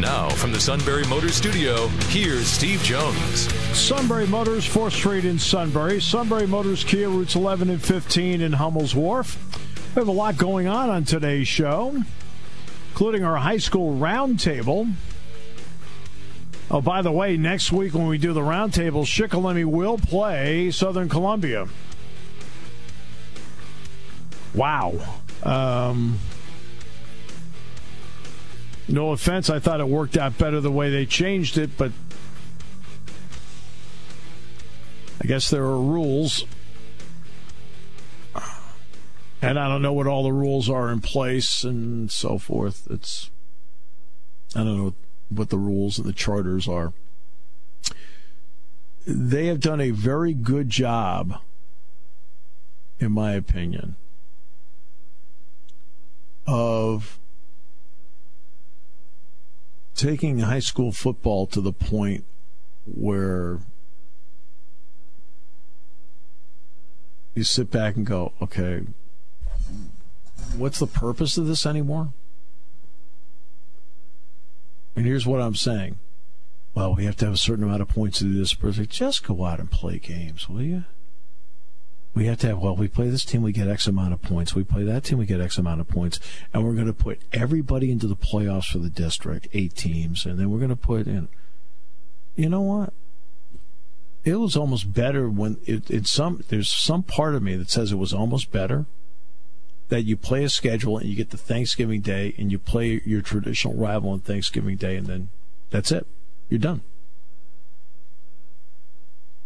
Now, from the Sunbury Motors Studio, here's Steve Jones. Sunbury Motors, 4th Street in Sunbury. Sunbury Motors Kia, routes 11 and 15 in Hummel's Wharf. We have a lot going on on today's show, including our high school roundtable. Oh, by the way, next week when we do the roundtable, Shikellamy will play Southern Columbia. Wow. Um, no offense, I thought it worked out better the way they changed it, but I guess there are rules. And I don't know what all the rules are in place and so forth. It's I don't know what the rules and the charters are. They have done a very good job, in my opinion, of taking high school football to the point where you sit back and go, okay, what's the purpose of this anymore? And here's what I'm saying. Well, we have to have a certain amount of points to do this. Just go out and play games, will you? We have to have, well, we play this team, we get X amount of points. We play that team, we get X amount of points. And we're going to put everybody into the playoffs for the district, eight teams. And then we're going to put in, you know what? It was almost better when it, it's some, there's some part of me that says it was almost better that you play a schedule and you get the Thanksgiving Day and you play your traditional rival on Thanksgiving Day and then that's it. You're done.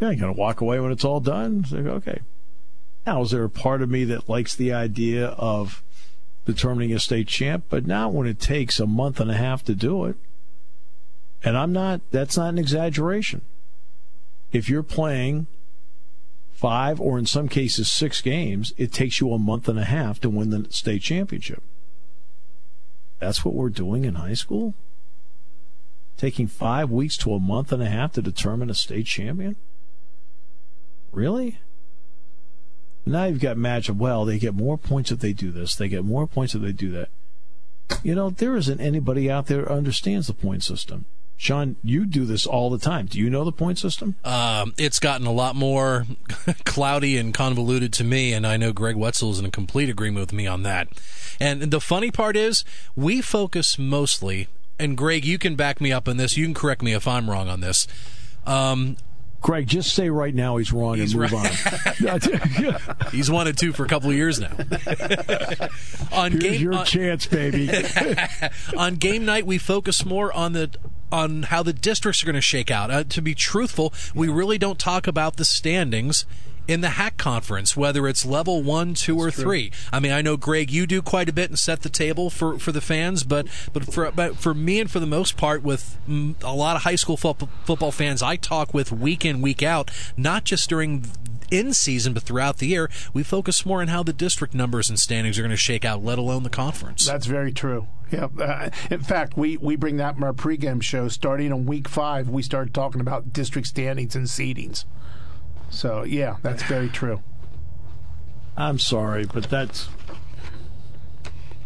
Yeah, you're going to walk away when it's all done. Okay, now, is there a part of me that likes the idea of determining a state champ? But not when it takes a month and a half to do it. And I'm not, that's not an exaggeration. If you're playing five or in some cases six games, it takes you a month and a half to win the state championship. That's what we're doing in high school? Taking five weeks to a month and a half to determine a state champion? Really? Now you've got matchup. Well, they get more points if they do this. They get more points if they do that. You know, there isn't anybody out there understands the point system. Sean, you do this all the time. Do you know the point system? Um, it's gotten a lot more cloudy and convoluted to me, and I know Greg Wetzel is in complete agreement with me on that. And the funny part is, we focus mostly, and Greg, you can back me up on this. You can correct me if I'm wrong on this. Um, Greg, just say right now he's wrong he's and move right. on. he's wanted to for a couple of years now. on Here's game, your on, chance, baby. on game night, we focus more on the on how the districts are going to shake out. Uh, to be truthful, we really don't talk about the standings in the HAC conference, whether it's level one, two, That's or true. three. I mean, I know Greg, you do quite a bit and set the table for, for the fans, but but for but for me and for the most part, with a lot of high school fo- football fans, I talk with week in week out, not just during in season, but throughout the year, we focus more on how the district numbers and standings are going to shake out, let alone the conference. That's very true. Yeah. Uh, in fact, we, we bring that in our pregame show. Starting on week five, we start talking about district standings and seedings. So yeah, that's very true. I'm sorry, but that's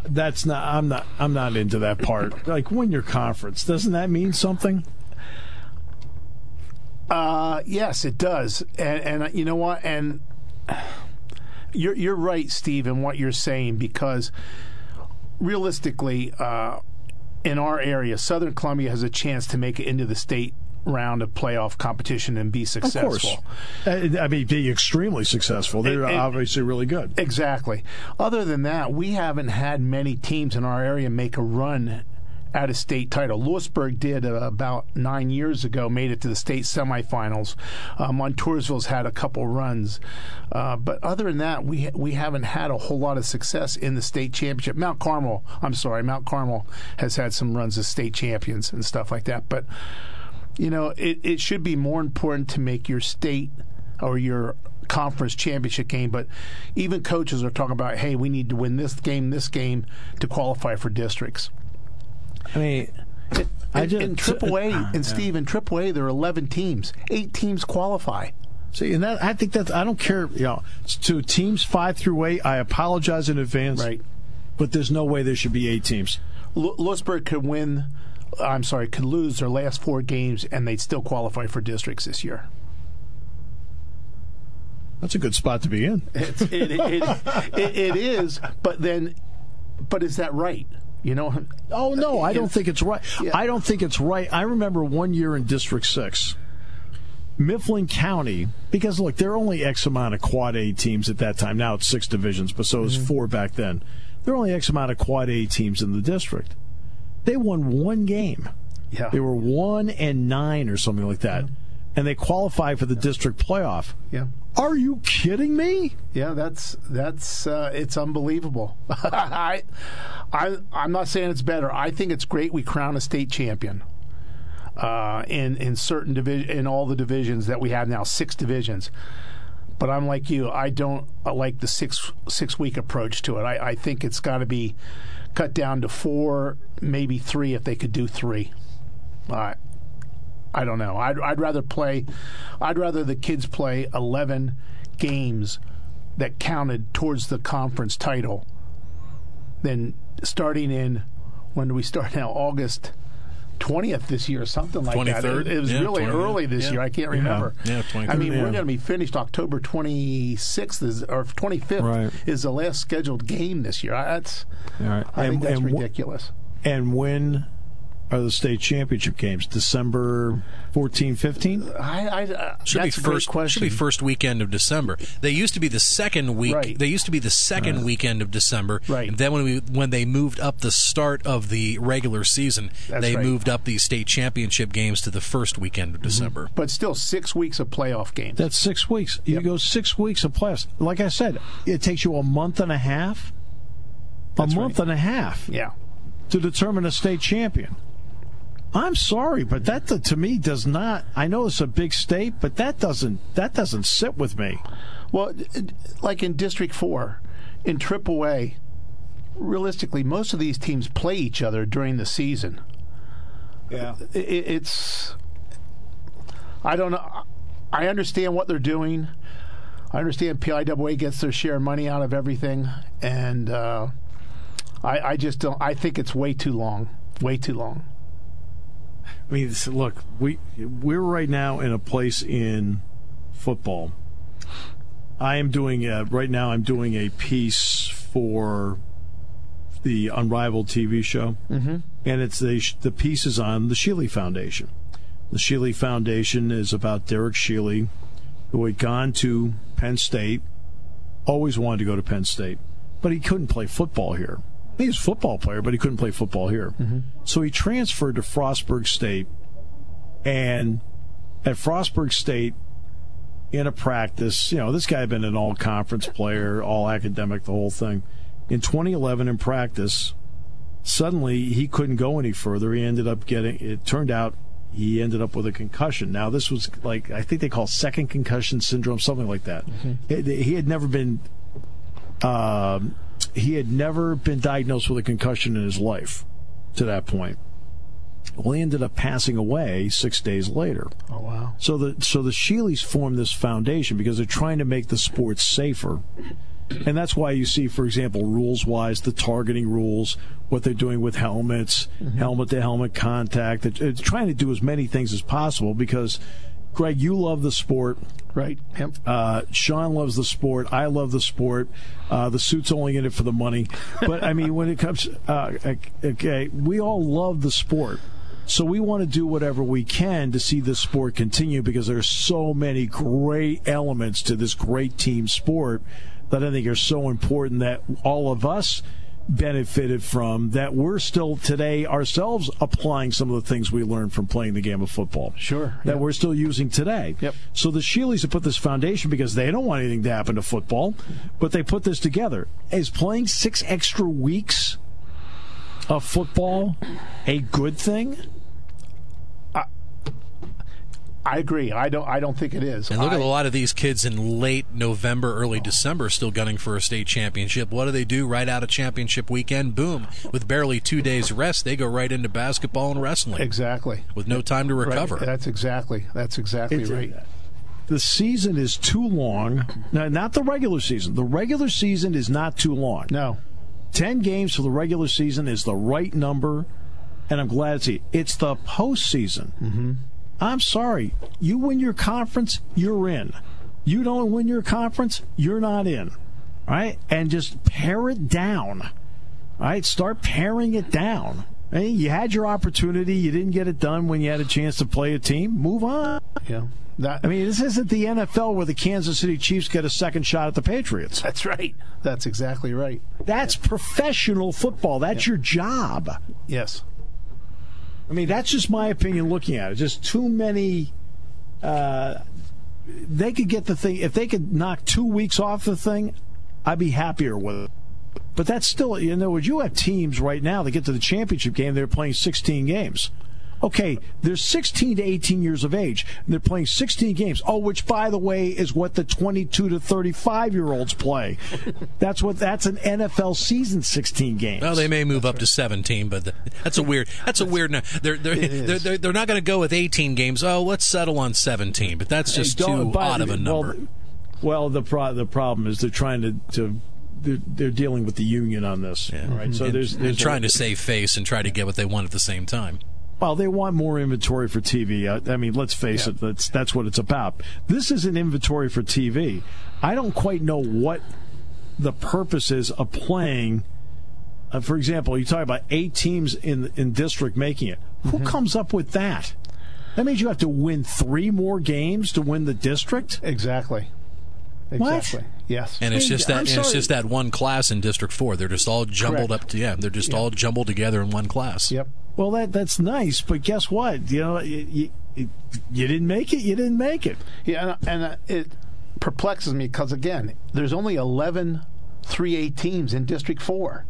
that's not I'm not I'm not into that part. Like win your conference. Doesn't that mean something? Uh yes, it does. And and you know what? And you're you're right, Steve, in what you're saying because realistically, uh, in our area, Southern Columbia has a chance to make it into the state round of playoff competition and be successful. Of course. Uh, I mean, be extremely successful. They're and, and, obviously really good. Exactly. Other than that, we haven't had many teams in our area make a run at a state title. Lewisburg did uh, about nine years ago, made it to the state semifinals. Uh, Montoursville's had a couple runs, uh, but other than that, we we haven't had a whole lot of success in the state championship. Mount Carmel, I'm sorry, Mount Carmel has had some runs as state champions and stuff like that, but You know, it, it should be more important to make your state or your conference championship game, but even coaches are talking about, hey, we need to win this game, this game to qualify for districts. I mean, In, I just- in AAA, Yeah. and Steve, in AAA, there are 11 teams. Eight teams qualify. see, and that I think that's I don't care. You know, to teams five through eight, I apologize in advance. Right. But there's no way there should be eight teams. L- Lewisburg could win, I'm sorry, could lose their last four games, and they'd still qualify for districts this year. That's a good spot to be in. It, it, it, it is, but then, but is that right? You know, Oh no, I don't think it's right. Yeah. I don't think it's right. I remember one year in District Six, Mifflin County, because look, there are only X amount of Quad A teams at that time. Now it's six divisions, but so it was mm-hmm. four back then. There are only X amount of Quad A teams in the district. They won one game. yeah, They were one and nine or something like that, and they qualified for the district playoff. yeah. Are you kidding me? Yeah, that's that's uh, it's unbelievable. I, I I'm not saying it's better. I think it's great we crown a state champion. Uh, in in certain division in all the divisions that we have now, six divisions. But I'm like you. I don't uh, like the six six week approach to it. I, I think it's got to be cut down to four, maybe three, if they could do three. Uh, I don't know. I'd, I'd rather play. I'd rather the kids play eleven games that counted towards the conference title than starting in when do we start now? August twentieth this year, or something like that. 23rd? It, it was Yeah, really 20th. early this Yeah. year. I can't remember. Yeah, 23rd. I mean, Yeah. we're going to be finished October twenty sixth is or twenty fifth Right. is the last scheduled game this year. I, that's right. I think that's wh- ridiculous. and when are the state championship games? December 14, 15? I, I, uh, Should that's be a great first. question. Should be first weekend of December. They used to be the second week. Right. They used to be the second weekend of December. Right. And then when we when they moved up the start of the regular season, That's they right. moved up the state championship games to the first weekend of December. but still six weeks of playoff games. That's six weeks. You Yep. go six weeks of playoffs. Like I said, it takes you a month and a half. A month right. and a half yeah. to determine a state champion. I'm sorry, but that to- to me does not. I know it's a big state, but that doesn't that doesn't sit with me. Well, like in District 4, in AAA, realistically, most of these teams play each other during the season. Yeah. I- I- It's. I don't know. I understand what they're doing. I understand PIAA gets their share of money out of everything. And uh, I, I just don't. I think it's way too long. Way too long. I mean, look, we we're right now in a place in football. I am doing a, right now. I'm doing a piece for the Unrivaled TV show, mm-hmm. and it's the the piece is on the Sheely Foundation. The Sheely Foundation is about Derek Sheely, who had gone to Penn State, always wanted to go to Penn State, but he couldn't play football here. He was a football player, but he couldn't play football here. So he transferred to Frostburg State, and at Frostburg State, in a practice, you know, this guy had been an all conference player, all academic, the whole thing. In 2011, in practice, suddenly he couldn't go any further. He ended up getting, it turned out he ended up with a concussion. Now, this was like, I think they call second concussion syndrome, something like that. It- he had never been, um, he had never been diagnosed with a concussion in his life to that point. Well, he ended up passing away six days later. Oh, wow. So the so the Sheelys formed this foundation because they're trying to make the sport safer. And that's why you see, for example, rules wise, the targeting rules, what they're doing with helmets, helmet to helmet contact. It's trying to do as many things as possible because, Greg, you love the sport. Right. Yep. Uh, Sean loves the sport. I love the sport. Uh, the suit's only in it for the money. But I mean, when it comes, uh, okay, we all love the sport. So we want to do whatever we can to see this sport continue because there's so many great elements to this great team sport that I think are so important that all of us benefited from that we're still today ourselves applying some of the things we learned from playing the game of football. Sure, That we're still using today. Yep. So the Sheelys have put this foundation because they don't want anything to happen to football, but they put this together. Is playing six extra weeks of football a good thing? I agree. I don't. I don't think it is. And look I, at a lot of these kids in late November, early December, still gunning for a state championship. What do they do right out of championship weekend? Boom! With barely two days rest, they go right into basketball and wrestling. Exactly. With no time to recover. Right. That's exactly. That's exactly It's- right. The season is too long. No, not the regular season. The regular season is not too long. No. 10 games for the regular season is the right number, and I'm glad to see it. It's the postseason. Mm-hmm. I'm sorry. You win your conference, you're in. You don't win your conference, you're not in. Right? And just pare it down. Right? Start paring it down. Hey, you had your opportunity. You didn't get it done when you had a chance to play a team. Move on. Yeah. That. I mean, this isn't the NFL where the Kansas City Chiefs get a second shot at the Patriots. that's right. That's exactly right. That's professional football. That's your job. Yes. I mean, that's just my opinion looking at it. Just too many. Uh, they could get the thing. If they could knock two weeks off the thing, I'd be happier with it. But that's still, you know, would you have teams right now that get to the championship game, they're playing 16 games. Okay, they're 16 to 18 years of age, and they're playing 16 games. Oh, which, by the way, is what the 22 to 35 year olds play. That's what that's an NFL season, 16 games. Well, they may move up to 17, but that's a weird. That's a weird. They're they're they're, they're, they're not going to go with 18 games. Oh, let's settle on 17. But that's just too odd of a number. Well, well the pro- the problem is they're trying to, to they're, they're dealing with the union on this. Yeah. Right. So and, there's, there's trying to save face and try to get what they want at the same time. Well, they want more inventory for TV. I, I mean, let's face it. That's that's what it's about. This is an inventory for TV. I don't quite know what the purpose is of playing. Uh, for example, you talk about eight teams in in district making it. Who Mm-hmm. comes up with that? That means you have to win three more games to win the district. Exactly. What? Exactly. Yes. And it's just that and it's just that one class in District Four. They're just all jumbled Correct. up to yeah. They're just all jumbled together in one class. Yep. Well, that that's nice, but guess what? You know, you, you, you didn't make it. You didn't make it. Yeah, and, and uh, it perplexes me because again, there's only 11 3A teams in District Four,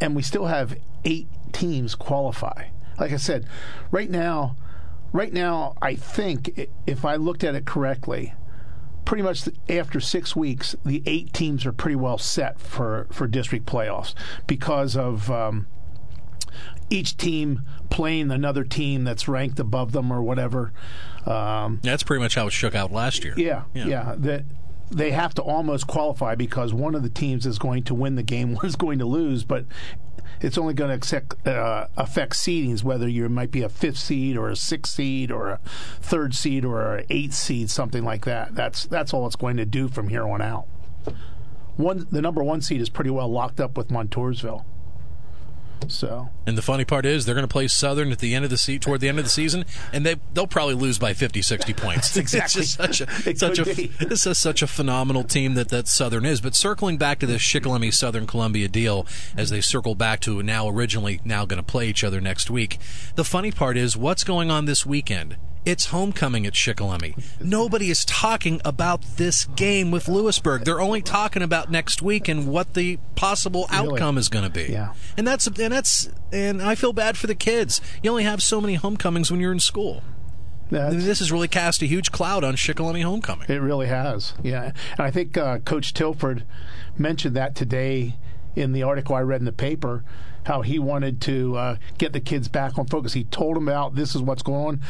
and we still have eight teams qualify. Like I said, right now, right now, I think if I looked at it correctly, pretty much after six weeks, the eight teams are pretty well set for for district playoffs because of. Um, each team playing another team that's ranked above them or whatever. Um, That's pretty much how it shook out last year. yeah, yeah. That they have to almost qualify because one of the teams is going to win the game, one is going to lose, but it's only going to accept, uh, affect seedings, whether you might be a fifth seed or a sixth seed or a third seed or an eighth seed, something like that. That's that's all it's going to do from here on out. One, the number one seed is pretty well locked up with Montoursville. So And the funny part is they're going to play Southern at the end of the se- toward the end of the season, and they they'll probably lose by 50, 60 points. exactly. It's just such a such a this is such a phenomenal team that that Southern is. But circling back to this Shikellamy Southern Columbia deal, as they circle back to now originally now going to play each other next week. The funny part is what's going on this weekend. It's homecoming at Shikellamy. Nobody is talking about this game with Lewisburg. They're only talking about next week and what the possible outcome is going to be. Yeah. And that's and that's and I feel bad for the kids. You only have so many homecomings when you're in school. That's, this has really cast a huge cloud on Shikellamy homecoming. It really has, yeah. And I think uh, Coach Tilford mentioned that today in the article I read in the paper, how he wanted to uh, get the kids back on focus. He told them about this is what's going on.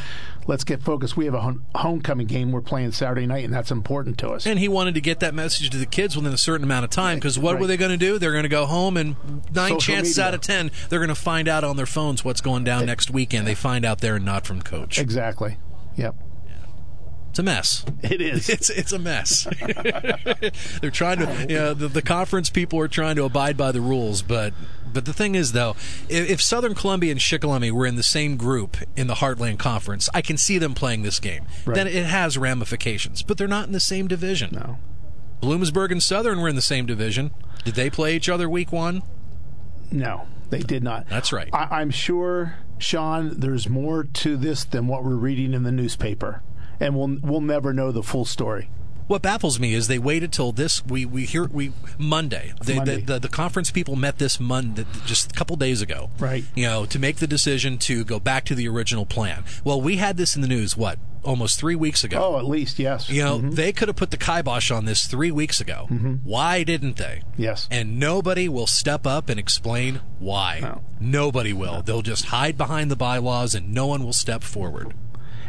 Let's get focused. We have a hom- homecoming game we're playing Saturday night, and that's important to us. And he wanted to get that message to the kids within a certain amount of time because what Right. were they going to do? They're going to go home and nine Social chances media. out of ten they're going to find out on their phones what's going down next weekend. They find out there and not from coach. exactly. Yep. It's a mess. It is. It's it's a mess. They're trying to, you know, the, the conference people are trying to abide by the rules, but but the thing is though, if, if Southern Columbia and Shikellamy were in the same group in the Heartland Conference, I can see them playing this game. Right. Then it has ramifications, but they're not in the same division. no. Bloomsburg and Southern were in the same division. Did they play each other week one? No, they did not. That's right. I, I'm sure, Sean, there's more to this than what we're reading in the newspaper, and we'll we'll never know the full story. What baffles me is they waited till this we we hear we Monday. They, Monday. The, the the conference people met this Monday just a couple days ago. Right. You know to make the decision to go back to the original plan. Well, we had this in the news what almost three weeks ago. Oh, at least yes. You know, mm-hmm. they could have put the kibosh on this three weeks ago. Mm-hmm. Why didn't they? Yes. And nobody will step up and explain why. No. Nobody will. They'll just hide behind the bylaws and no one will step forward.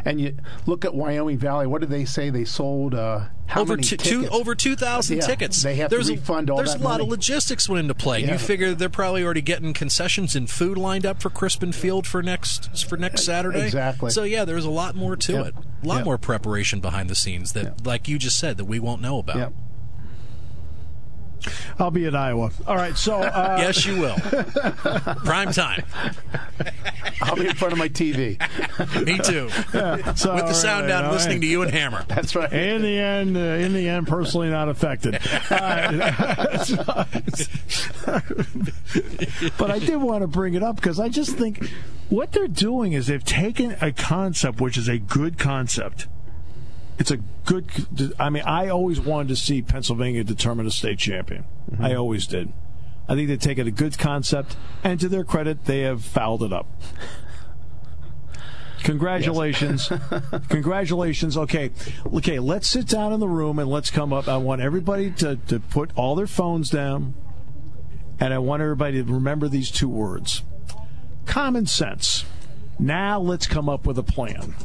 And you look at Wyoming Valley. What did they say? They sold uh, how over many two, two over 2,000 Yeah, tickets. they have to there's refund a, all that There's that a lot money. of logistics went into play. Yeah. You figure they're probably already getting concessions and food lined up for Crispin Field for next for next Saturday. exactly. So yeah, there's a lot more to it. A lot more preparation behind the scenes that, like you just said, that we won't know about. Yep. I'll be at Iowa. All right, so uh, Yes, you will. Prime time. I'll be in front of my TV. Me too. so, With the sound down, listening to you and Hammer. That's right. In the end, uh, in the end, personally not affected. Uh, but I did want to bring it up because I just think what they're doing is they've taken a concept which is a good concept. It's a good. I mean, I always wanted to see Pennsylvania determine a state champion. Mm-hmm. I always did. I think they've it a good concept, and to their credit, they have fouled it up. Congratulations. Congratulations. Okay. Okay, let's sit down in the room and let's come up. I want everybody to, to put all their phones down and I want everybody to remember these two words. Common sense. Now let's come up with a plan.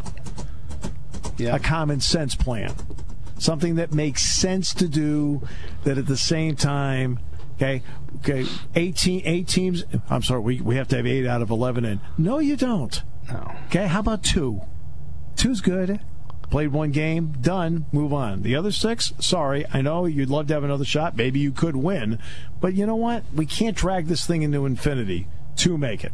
Yeah. A common sense plan. Something that makes sense to do that at the same time Okay, okay. 18, eight teams. I'm sorry, we, we have to have eight out of 11 in. No, you don't. No. Okay, how about two? Two's good. Played one game, done, move on. The other six, sorry, I know you'd love to have another shot. Maybe you could win. But you know what? We can't drag this thing into infinity to make it.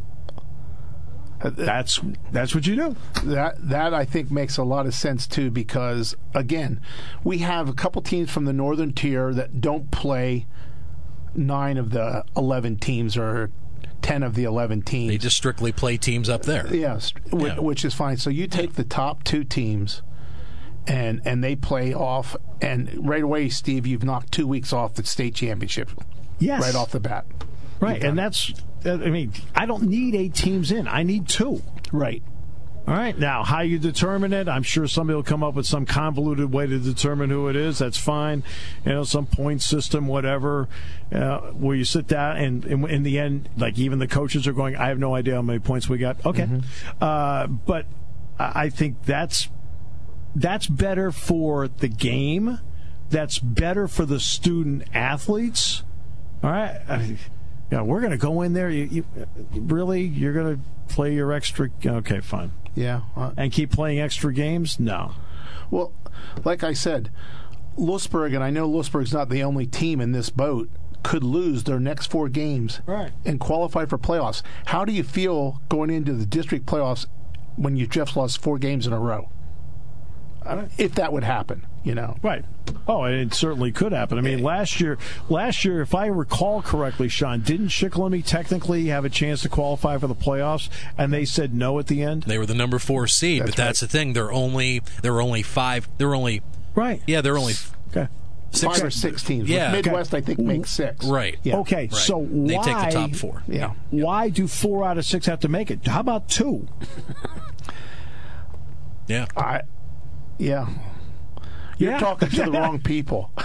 That's that's what you do. That that I think makes a lot of sense too because again, we have a couple teams from the northern tier that don't play nine of the eleven teams or ten of the eleven teams. They just strictly play teams up there. Yes, Yeah. which is fine. So you take the top two teams, and and they play off, and right away, Steve, you've knocked two weeks off the state championship Yes. right off the bat. Right, and that's I mean, I don't need eight teams in. I need two. Right. All right. Now, how you determine it, I'm sure somebody will come up with some convoluted way to determine who it is. That's fine. You know, some point system, whatever, uh, where you sit down and, and in the end, like even the coaches are going, I have no idea how many points we got. Okay. Uh, but I I think that's that's better for the game. That's better for the student athletes. All right. I, yeah, we're going to go in there. You, you really? You're going to play your extra? Okay, fine. Yeah. Uh, And keep playing extra games? No. Well, like I said, Lewisburg, and I know Lewisburg's not the only team in this boat, could lose their next four games Right. and qualify for playoffs. How do you feel going into the district playoffs when you just lost four games in a row? If that would happen, you know. Right. Oh, and it certainly could happen. I mean, last year, last year, if I recall correctly, Sean, didn't Shikellamy technically have a chance to qualify for the playoffs, and they said no at the end? They were the number four seed, but That's that's the thing. They're only there were only five. There were only Right. yeah. There were only Okay. six Five or six teams. Yeah. Midd-West, I think, makes six. Right. Yeah. Okay. Right. So they why take the top four. Yeah. Why do four out of six have to make it? How about two? Yeah. I, yeah. You're Yeah. talking to the wrong people.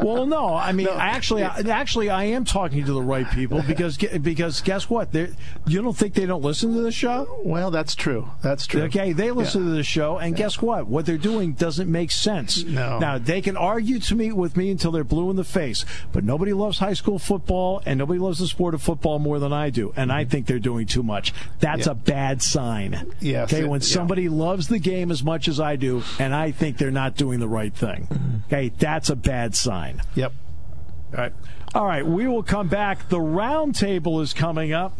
Well, no, I mean, actually, I, actually, I am talking to the right people because because guess what? They're, you don't think they don't listen to the show? well, that's true. That's true. Okay, they listen to the show, and guess what? What they're doing doesn't make sense. No. Now they can argue to me with me until they're blue in the face, but nobody loves high school football, and nobody loves the sport of football more than I do, and I mm-hmm. think they're doing too much. That's Yeah. a bad sign. Yes, Okay, when yeah. somebody loves the game as much as I do, and I think they're not doing the right thing. Mm-hmm. Okay, that's a bad sign. Yep. All right. All right. We will come back. The roundtable is coming up.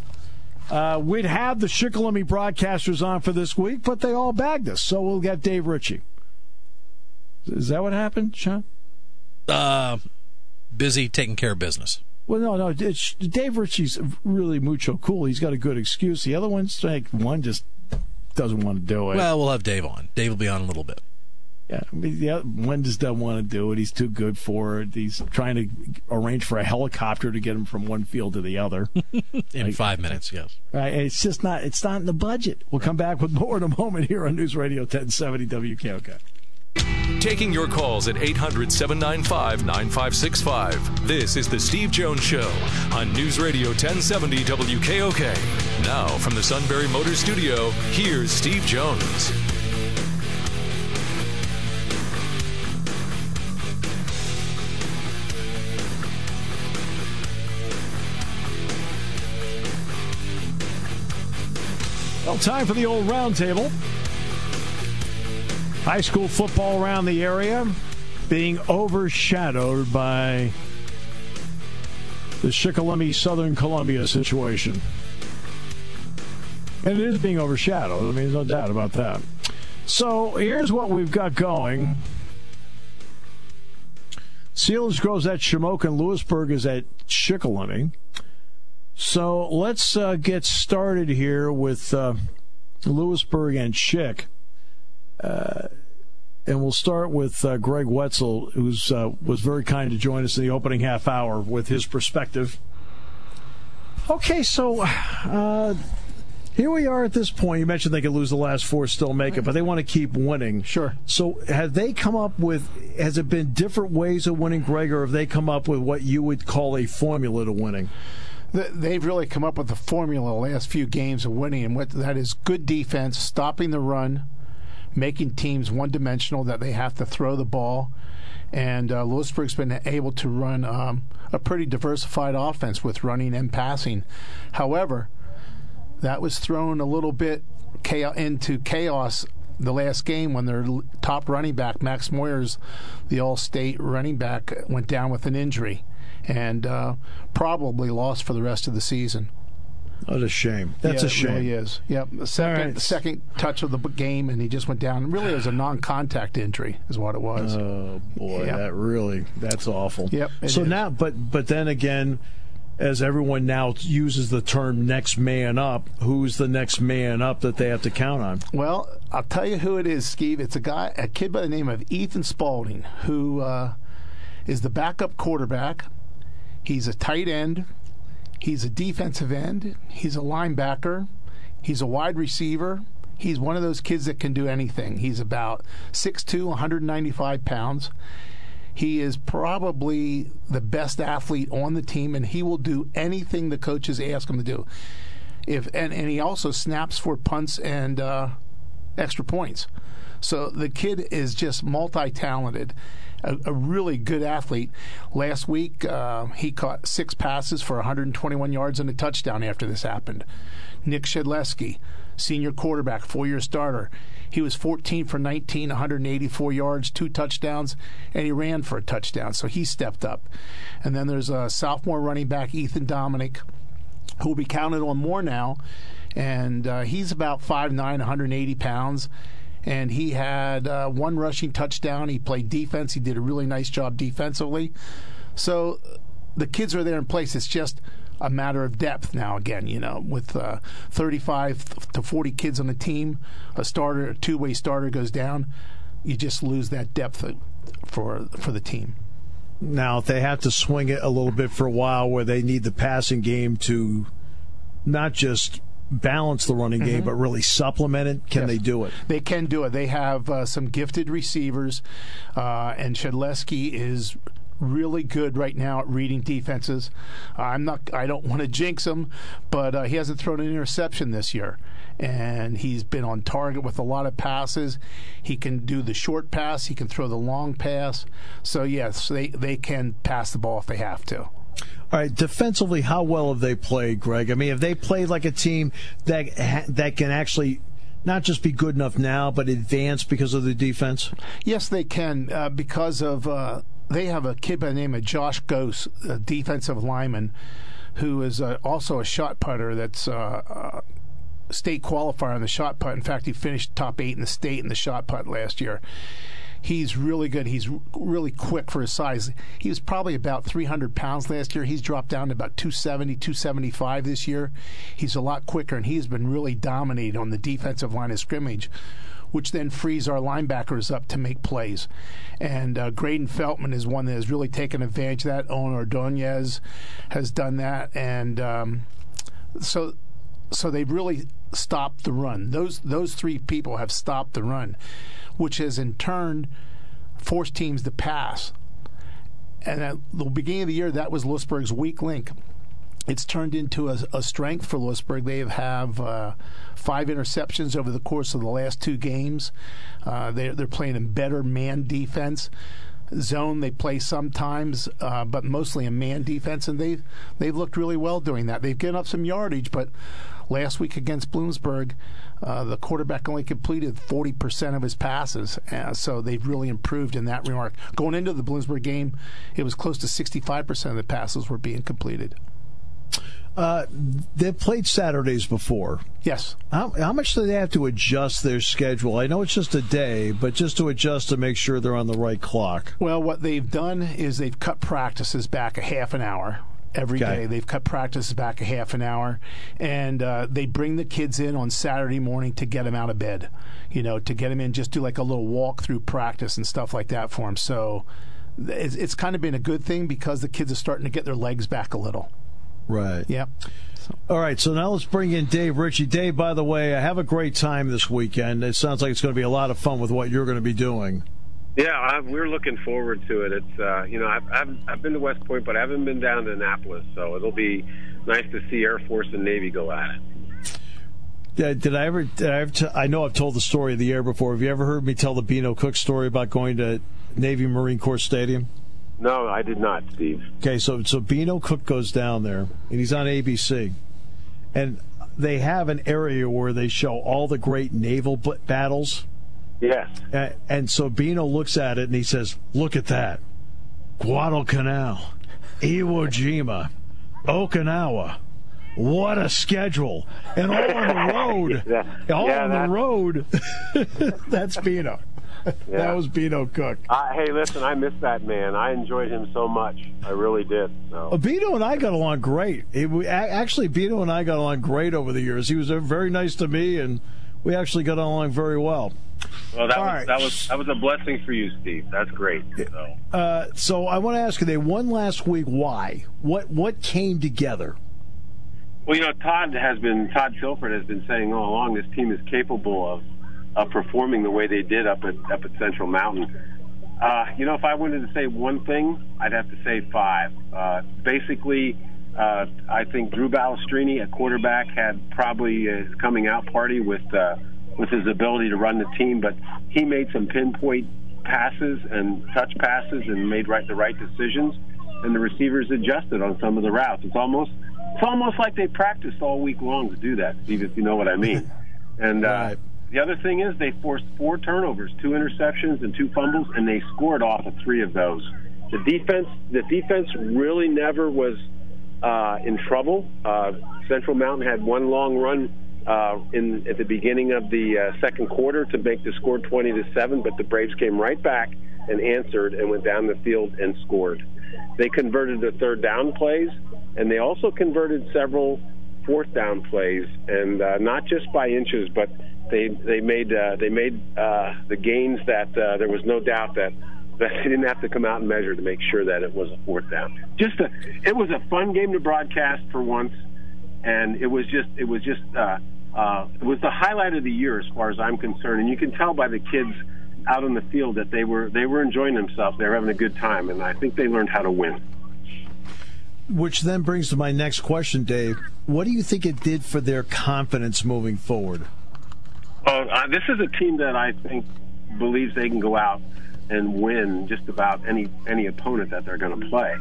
Uh, we'd have the Shikellamy broadcasters on for this week, but they all bagged us, so we'll get Dave Ritchie. Is that what happened, Sean? Uh, busy taking care of business. Well, no, no. It's, Dave Ritchie's really mucho cool. He's got a good excuse. The other one's like one just doesn't want to do it. Well, we'll have Dave on. Dave will be on in a little bit. Yeah, I mean, yeah, Wenders doesn't want to do it. He's too good for it. He's trying to arrange for a helicopter to get him from one field to the other. In like, five minutes, yes. Right, it's just not. It's not in the budget. We'll come back with more in a moment here on News Radio 1070 WKOK. Taking your calls at 800 795 9565. This is The Steve Jones Show on News Radio 1070 WKOK. Now, from the Sunbury Motor Studio, here's Steve Jones. Time for the old roundtable. High school football around the area being overshadowed by the Shikellamy Southern Columbia situation. And it is being overshadowed. I mean, there's no doubt about that. So here's what we've got going. Selinsgrove at Shamokin, Lewisburg is at Shikellamy. So let's uh, get started here with uh, Lewisburg and Chick. Uh, and we'll start with uh, Greg Wetzel, who uh, was very kind to join us in the opening half hour with his perspective. Okay, so uh, here we are at this point. You mentioned they could lose the last four, still make it, but they want to keep winning. Sure. So have they come up with? Has it been different ways of winning, Greg, or have they come up with what you would call a formula to winning? They've really come up with the formula the last few games of winning, and what that is good defense, stopping the run, making teams one dimensional that they have to throw the ball. And uh, Lewisburg's been able to run um, a pretty diversified offense with running and passing. However, that was thrown a little bit into chaos the last game when their top running back, Max Moyers, the All State running back, went down with an injury and uh, probably lost for the rest of the season. What a shame. That's yeah, a shame. It really is. Yep. The second, right. the second touch of the game, and he just went down. Really, it was a non-contact injury, is what it was. Oh boy, yep. that really that's awful. Yep. So is. now, but but then again, as everyone now uses the term "next man up," who's the next man up that they have to count on? Well, I'll tell you who it is, Steve. It's a guy, a kid by the name of Ethan Spalding, who uh, is the backup quarterback He's a tight end. He's a defensive end. He's a linebacker. He's a wide receiver. He's one of those kids that can do anything. He's about 6'2, 195 pounds. He is probably the best athlete on the team, and he will do anything the coaches ask him to do. If and, and he also snaps for punts and uh, extra points. So the kid is just multi talented a, a really good athlete. Last week, uh, he caught six passes for 121 yards and a touchdown after this happened. Nick Shedleski, senior quarterback, four year starter. He was 14 for 19, 184 yards, two touchdowns, and he ran for a touchdown. So he stepped up. And then there's a sophomore running back, Ethan Dominic, who will be counted on more now. And uh, he's about 5'9, 180 pounds and he had uh, one rushing touchdown. He played defense. He did a really nice job defensively. So the kids are there in place. It's just a matter of depth now. Again, you know, with uh, 35 to 40 kids on the team, a starter, a two-way starter goes down, you just lose that depth for for the team. Now, if they have to swing it a little bit for a while, where they need the passing game to not just balance the running game, mm-hmm. but really supplement it? Can yes. they do it? They can do it. They have uh, some gifted receivers, uh, and Shedleski is really good right now at reading defenses. Uh, I'm not. I don't want to jinx him, but uh, he hasn't thrown an interception this year, and he's been on target with a lot of passes. He can do the short pass. He can throw the long pass. So yes, they they can pass the ball if they have to. All right, defensively, how well have they played, Greg? I mean, have they played like a team that that can actually not just be good enough now, but advance because of the defense? Yes, they can uh, because of uh, they have a kid by the name of Josh Gose, a defensive lineman, who is uh, also a shot putter. That's uh, uh, state qualifier on the shot put. In fact, he finished top eight in the state in the shot put last year. He's really good. He's really quick for his size. He was probably about 300 pounds last year. He's dropped down to about 270, 275 this year. He's a lot quicker, and he's been really dominated on the defensive line of scrimmage which then frees our linebackers up to make plays. And uh, Graydon Feltman is one that has really taken advantage of that. Owen Ordonez has done that, and um, so so they've really stopped the run. Those those three people have stopped the run, which has in turn forced teams to pass. And at the beginning of the year, that was Lewisburg's weak link. It's turned into a, a strength for Lewisburg. They have uh, five interceptions over the course of the last two games. Uh, they, they're playing in better man defense zone they play sometimes, uh, but mostly a man defense, and they've they've looked really well doing that. They've given up some yardage, but last week against Bloomsburg, uh, the quarterback only completed 40% of his passes, uh, so they've really improved in that remark. Going into the Bloomsburg game, it was close to 65% of the passes were being completed. Uh, they've played Saturdays before. Yes. How, how, much do they have to adjust their schedule? I know it's just a day, but just to adjust to make sure they're on the right clock. Well, what they've done is they've cut practices back a half an hour every okay. day. They've cut practices back a half an hour, and uh, they bring the kids in on Saturday morning to get them out of bed. You know, to get them in, just do like a little walk through practice and stuff like that for them. So it's, it's kind of been a good thing because the kids are starting to get their legs back a little. Right. Yep. All right, so now let's bring in Dave Ritchie. Dave, by the way, I have a great time this weekend. It sounds like it's going to be a lot of fun with what you're going to be doing. Yeah, I, we're looking forward to it. It's uh, you know I've, I've I've been to West Point, but I haven't been down to Annapolis, so it'll be nice to see Air Force and Navy go at it. Yeah, did I ever? Did I, ever t- I know I've told the story of the air before. Have you ever heard me tell the Beano Cook story about going to Navy Marine Corps Stadium? No, I did not, Steve. Okay, so so Beano Cook goes down there, and he's on ABC, and they have an area where they show all the great naval battles. Yes. And, and so Beano looks at it and he says, "Look at that, Guadalcanal, Iwo Jima, Okinawa." What a schedule! And all on the road, yeah. all yeah, on the road. that's Beano. Yeah. that was Beano Cook. Uh, hey, listen, I miss that man. I enjoyed him so much. I really did. So. Uh, Beano and I got along great. It, we, actually, Beano and I got along great over the years. He was very nice to me, and we actually got along very well. Well, that was right. that was that was a blessing for you, Steve. That's great. So, uh, so I want to ask you, they won last week. Why? What what came together? Well, you know, Todd has been Todd Tilford has been saying all along this team is capable of of performing the way they did up at up at Central Mountain. Uh, you know, if I wanted to say one thing, I'd have to say five. Uh, basically, uh, I think Drew Balestrini, a quarterback, had probably his coming out party with uh, with his ability to run the team, but he made some pinpoint passes and touch passes and made right the right decisions, and the receivers adjusted on some of the routes. It's almost it's almost like they practiced all week long to do that, Steve, if you know what I mean. And uh, right. The other thing is they forced four turnovers, two interceptions, and two fumbles, and they scored off of three of those. The defense, the defense really never was uh, in trouble. Uh, Central Mountain had one long run uh, in at the beginning of the uh, second quarter to make the score 20 to seven, but the Braves came right back and answered and went down the field and scored. They converted the third down plays, and they also converted several fourth down plays, and uh, not just by inches, but they they made uh, they made uh, the gains that uh, there was no doubt that that they didn't have to come out and measure to make sure that it was a fourth down. Just a, it was a fun game to broadcast for once, and it was just it was just uh, uh, it was the highlight of the year as far as I'm concerned. And you can tell by the kids out on the field that they were they were enjoying themselves. They were having a good time, and I think they learned how to win. Which then brings to my next question, Dave. What do you think it did for their confidence moving forward? Well, uh, this is a team that I think believes they can go out and win just about any any opponent that they're going to play.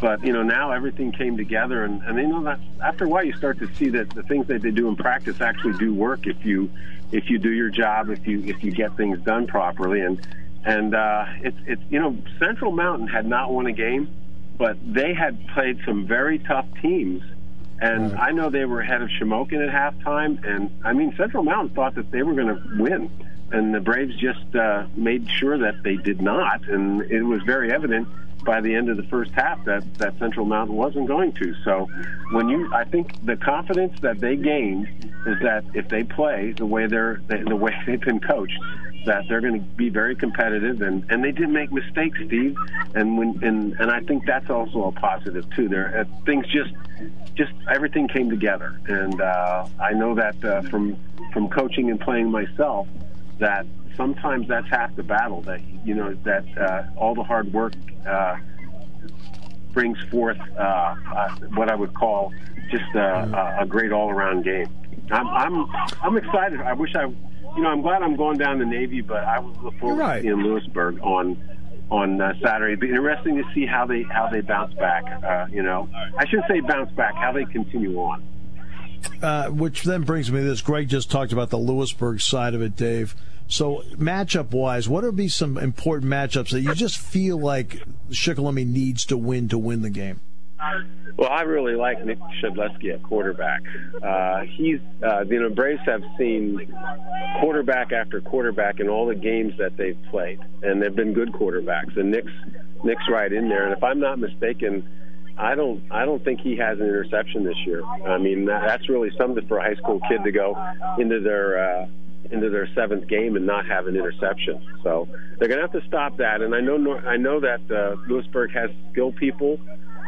But you know now everything came together, and, and you know that after a while you start to see that the things that they do in practice actually do work if you if you do your job, if you if you get things done properly, and and uh, it's it's you know Central Mountain had not won a game, but they had played some very tough teams and right. I know they were ahead of Shamokin at halftime. And I mean, Central Mountain thought that they were going to win. and the Braves just uh, made sure that they did not, and it was very evident by the end of the first half that that Central Mountain wasn't going to. So when you, I think the confidence that they gained is that if they play the way they're the way they've been coached, that they're going to be very competitive, and and they did make mistakes, Steve, and when and and I think that's also a positive too. There uh, things just just everything came together, and uh, I know that uh, from from coaching and playing myself that sometimes that's half the battle. That you know that uh, all the hard work uh, brings forth uh, uh, what I would call just a, a great all-around game. I'm I'm I'm excited. I wish I, you know, I'm glad I'm going down to Navy, but I was looking forward Right. to seeing Lewisburg on on uh, Saturday. It'd be interesting to see how they how they bounce back. Uh, you know, I shouldn't say bounce back. How they continue on. Uh, which then brings me to this. Greg just talked about the Lewisburg side of it, Dave. So, matchup wise, what would be some important matchups that you just feel like Shikellamy needs to win to win the game? Well, I really like Nick Shedleski at quarterback. Uh, he's, uh, you know, Braves have seen quarterback after quarterback in all the games that they've played, and they've been good quarterbacks. And Nick's Nick's right in there. And if I'm not mistaken, I don't I don't think he has an interception this year. I mean, that, that's really something for a high school kid to go into their uh, into their seventh game and not have an interception. So they're going to have to stop that. And I know I know that uh, Lewisburg has skilled people,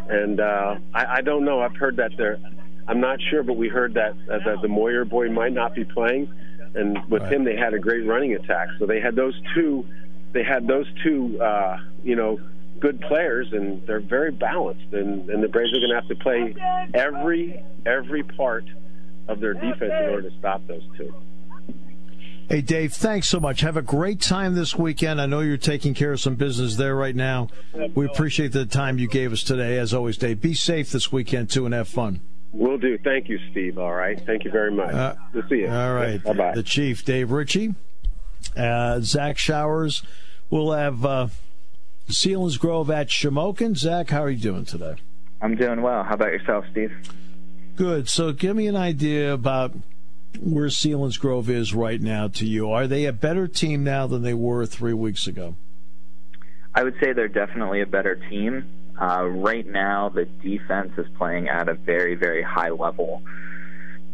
and uh, I, I don't know. I've heard that they're. I'm not sure, but we heard that uh, that the Moyer boy might not be playing, and with Right. him they had a great running attack. So they had those two. They had those two. Uh, you know. Good players, and they're very balanced, and, and the Braves are going to have to play every every part of their defense in order to stop those two. Hey, Dave, thanks so much. Have a great time this weekend. I know you're taking care of some business there right now. We appreciate the time you gave us today, as always, Dave. Be safe this weekend, too, and have fun. Will do. Thank you, Steve. All right. Thank you very much. Uh, we'll see you. All right. Bye bye. The Chief, Dave Ritchie. Uh, Zach Showers. We'll have uh, Selinsgrove at Shamokin. Zach, how are you doing today? I'm doing well. How about yourself, Steve? Good. So give me an idea about where Selinsgrove is right now to you. Are they a better team now than they were three weeks ago? I would say they're definitely a better team. Uh, right now, the defense is playing at a very, very high level.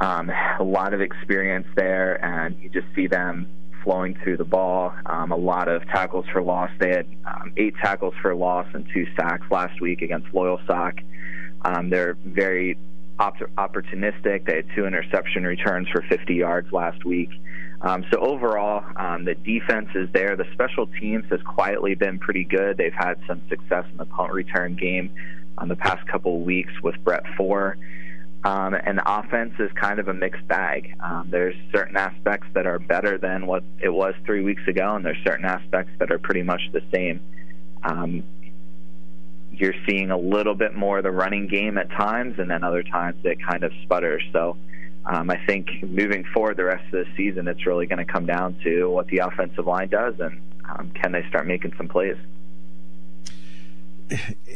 Um, a lot of experience there, and you just see them flowing through the ball. Um, a lot of tackles for loss. They had um, eight tackles for loss and two sacks last week against Loyalsock. Um, they're very op- opportunistic. They had two interception returns for 50 yards last week. Um, so overall, um, the defense is there. The special teams has quietly been pretty good. They've had some success in the punt return game on the past couple of weeks with Brett Four. Um, and the offense is kind of a mixed bag. Um, there's certain aspects that are better than what it was three weeks ago, and there's certain aspects that are pretty much the same. Um, you're seeing a little bit more of the running game at times, and then other times it kind of sputters. So um, I think moving forward the rest of the season, it's really going to come down to what the offensive line does and um, can they start making some plays.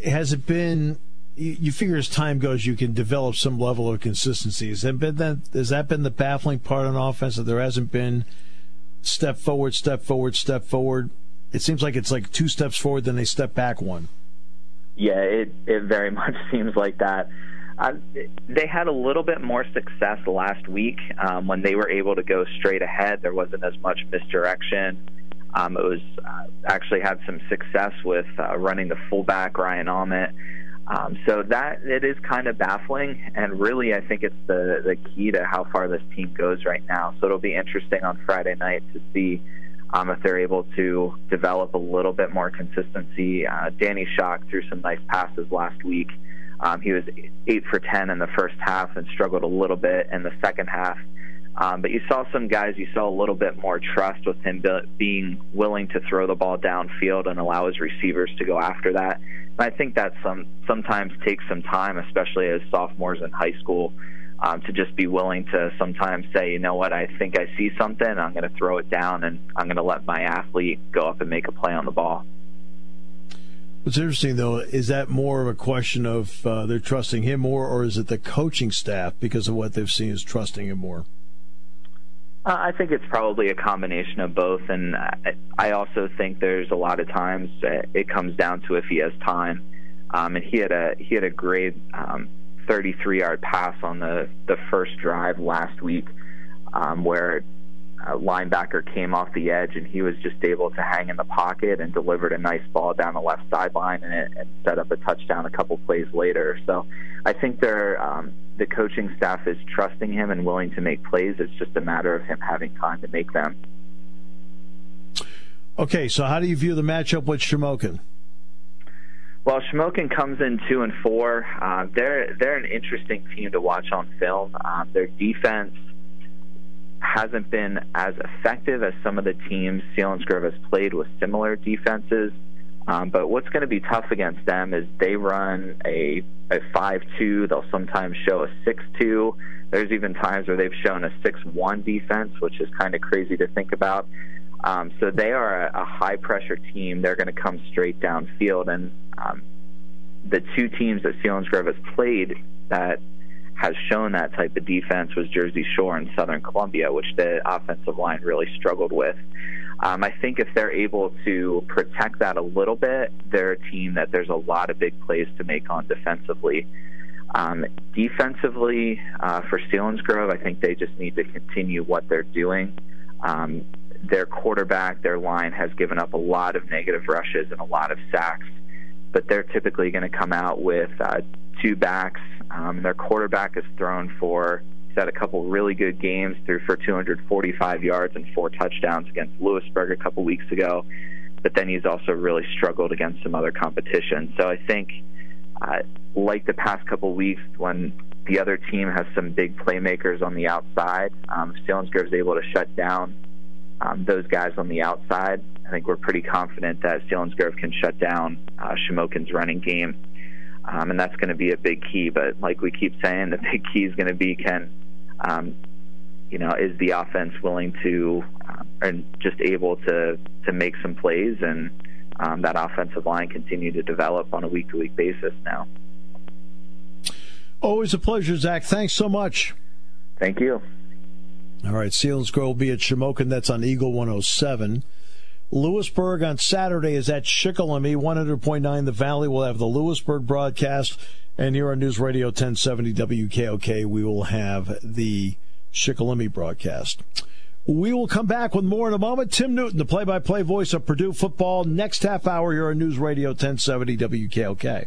Has it been? You figure as time goes, you can develop some level of consistency. Has that been that? Has that been the baffling part on offense that there hasn't been step forward, step forward, step forward? It seems like it's like two steps forward, then they step back one. Yeah, it it very much seems like that. Uh, they had a little bit more success last week um, when they were able to go straight ahead. There wasn't as much misdirection. Um, it was uh, actually had some success with uh, running the fullback Ryan Almett. Um, so that it is kind of baffling, and really, I think it's the the key to how far this team goes right now. So it'll be interesting on Friday night to see um, if they're able to develop a little bit more consistency. Uh, Danny Shock threw some nice passes last week. Um, he was eight for ten in the first half and struggled a little bit in the second half. Um, but you saw some guys, you saw a little bit more trust with him be- being willing to throw the ball downfield and allow his receivers to go after that. And I think that some sometimes takes some time, especially as sophomores in high school, um, to just be willing to sometimes say, you know what, I think I see something, I'm going to throw it down, and I'm going to let my athlete go up and make a play on the ball. What's interesting though is that more of a question of uh, they're trusting him more, or is it the coaching staff because of what they've seen is trusting him more? Uh, I think it's probably a combination of both, and I also think there's a lot of times it comes down to if he has time. Um, and he had a he had a great um, 33 yard pass on the the first drive last week, um, where a linebacker came off the edge and he was just able to hang in the pocket and delivered a nice ball down the left sideline and, it, and set up a touchdown a couple plays later. So I think they're um, the coaching staff is trusting him and willing to make plays. It's just a matter of him having time to make them. Okay, so how do you view the matchup with Shamokin? Well, Shamokin comes in two and four. Uh, they're they're an interesting team to watch on film. Um, their defense hasn't been as effective as some of the teams Selinsgrove has played with similar defenses. Um, but what's going to be tough against them is they run a a five two. They'll sometimes show a six two. There's even times where they've shown a six one defense, which is kind of crazy to think about. Um, so they are a, a high pressure team. They're going to come straight downfield, and um, the two teams that Selinsgrove has played that has shown that type of defense was Jersey Shore and Southern Columbia, which the offensive line really struggled with. Um, I think if they're able to protect that a little bit, they're a team that there's a lot of big plays to make on defensively. Um, defensively, uh, for Selinsgrove, I think they just need to continue what they're doing. Um, their quarterback, their line has given up a lot of negative rushes and a lot of sacks, but they're typically going to come out with uh, two backs um, their quarterback has thrown for he's had a couple really good games, threw for 245 yards and four touchdowns against Lewisburg a couple weeks ago. But then he's also really struggled against some other competition. So I think, uh, like the past couple weeks, when the other team has some big playmakers on the outside, um, Selinsgrove is able to shut down um, those guys on the outside. I think we're pretty confident that Selinsgrove can shut down uh, Shamokin's running game um, and that's going to be a big key. But like we keep saying, the big key is going to be can, um, you know, is the offense willing to um, and just able to to make some plays and um, that offensive line continue to develop on a week to week basis now. Always a pleasure, Zach. Thanks so much. Thank you. All right, Selinsgrove will be at Shamokin. That's on Eagle 107. Lewisburg on Saturday is at Shikellamy, 100.9 The Valley. We'll have the Lewisburg broadcast. And here on News Radio 1070 WKOK, we will have the Shikellamy broadcast. We will come back with more in a moment. Tim Newton, the play by play voice of Purdue football, next half hour here on News Radio 1070 WKOK.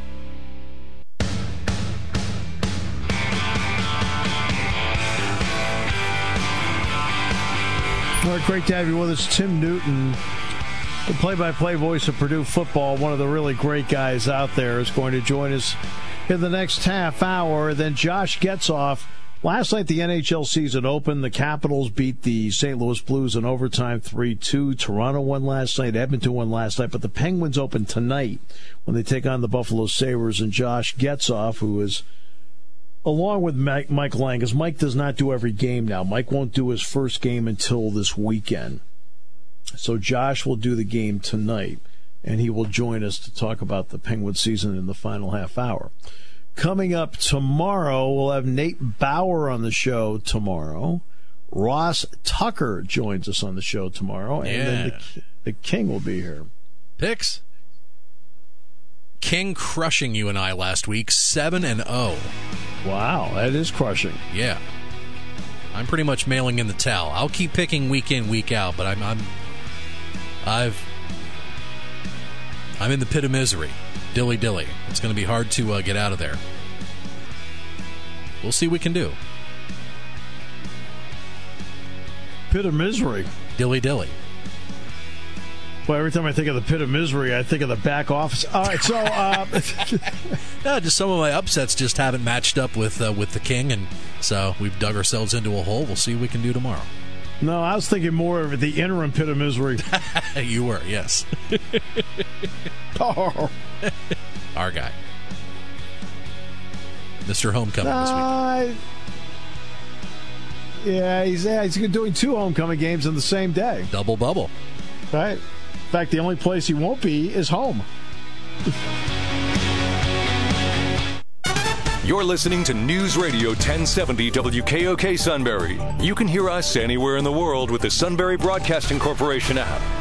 Right, great to have you with us, Tim Newton, the play-by-play voice of Purdue football. One of the really great guys out there is going to join us in the next half hour. Then Josh Getzoff. Last night, the NHL season opened. The Capitals beat the St. Louis Blues in overtime 3 2. Toronto won last night. Edmonton won last night. But the Penguins open tonight when they take on the Buffalo Sabres. And Josh Getzoff, who is along with Mike, Mike Lange, because Mike does not do every game now. Mike won't do his first game until this weekend. So Josh will do the game tonight, and he will join us to talk about the Penguin season in the final half hour. Coming up tomorrow, we'll have Nate Bauer on the show tomorrow. Ross Tucker joins us on the show tomorrow, and yeah. then the, the King will be here. Picks. King crushing you and I last week, seven and zero. Wow, that is crushing. Yeah. I'm pretty much mailing in the towel. I'll keep picking week in, week out, but I'm, I'm I've I'm in the pit of misery. Dilly dilly. It's going to be hard to uh, get out of there. We'll see what we can do. Pit of misery. Dilly dilly. Well, every time I think of the pit of misery, I think of the back office. All right, so uh, yeah, just some of my upsets just haven't matched up with uh, with the king, and so we've dug ourselves into a hole. We'll see what we can do tomorrow. No, I was thinking more of the interim pit of misery. you were, yes. oh. Our guy. Mr. Homecoming uh, this week. Yeah, he's, yeah, he's doing two homecoming games in the same day. Double bubble. Right. In fact, the only place he won't be is home. You're listening to News Radio 1070 WKOK Sunbury. You can hear us anywhere in the world with the Sunbury Broadcasting Corporation app.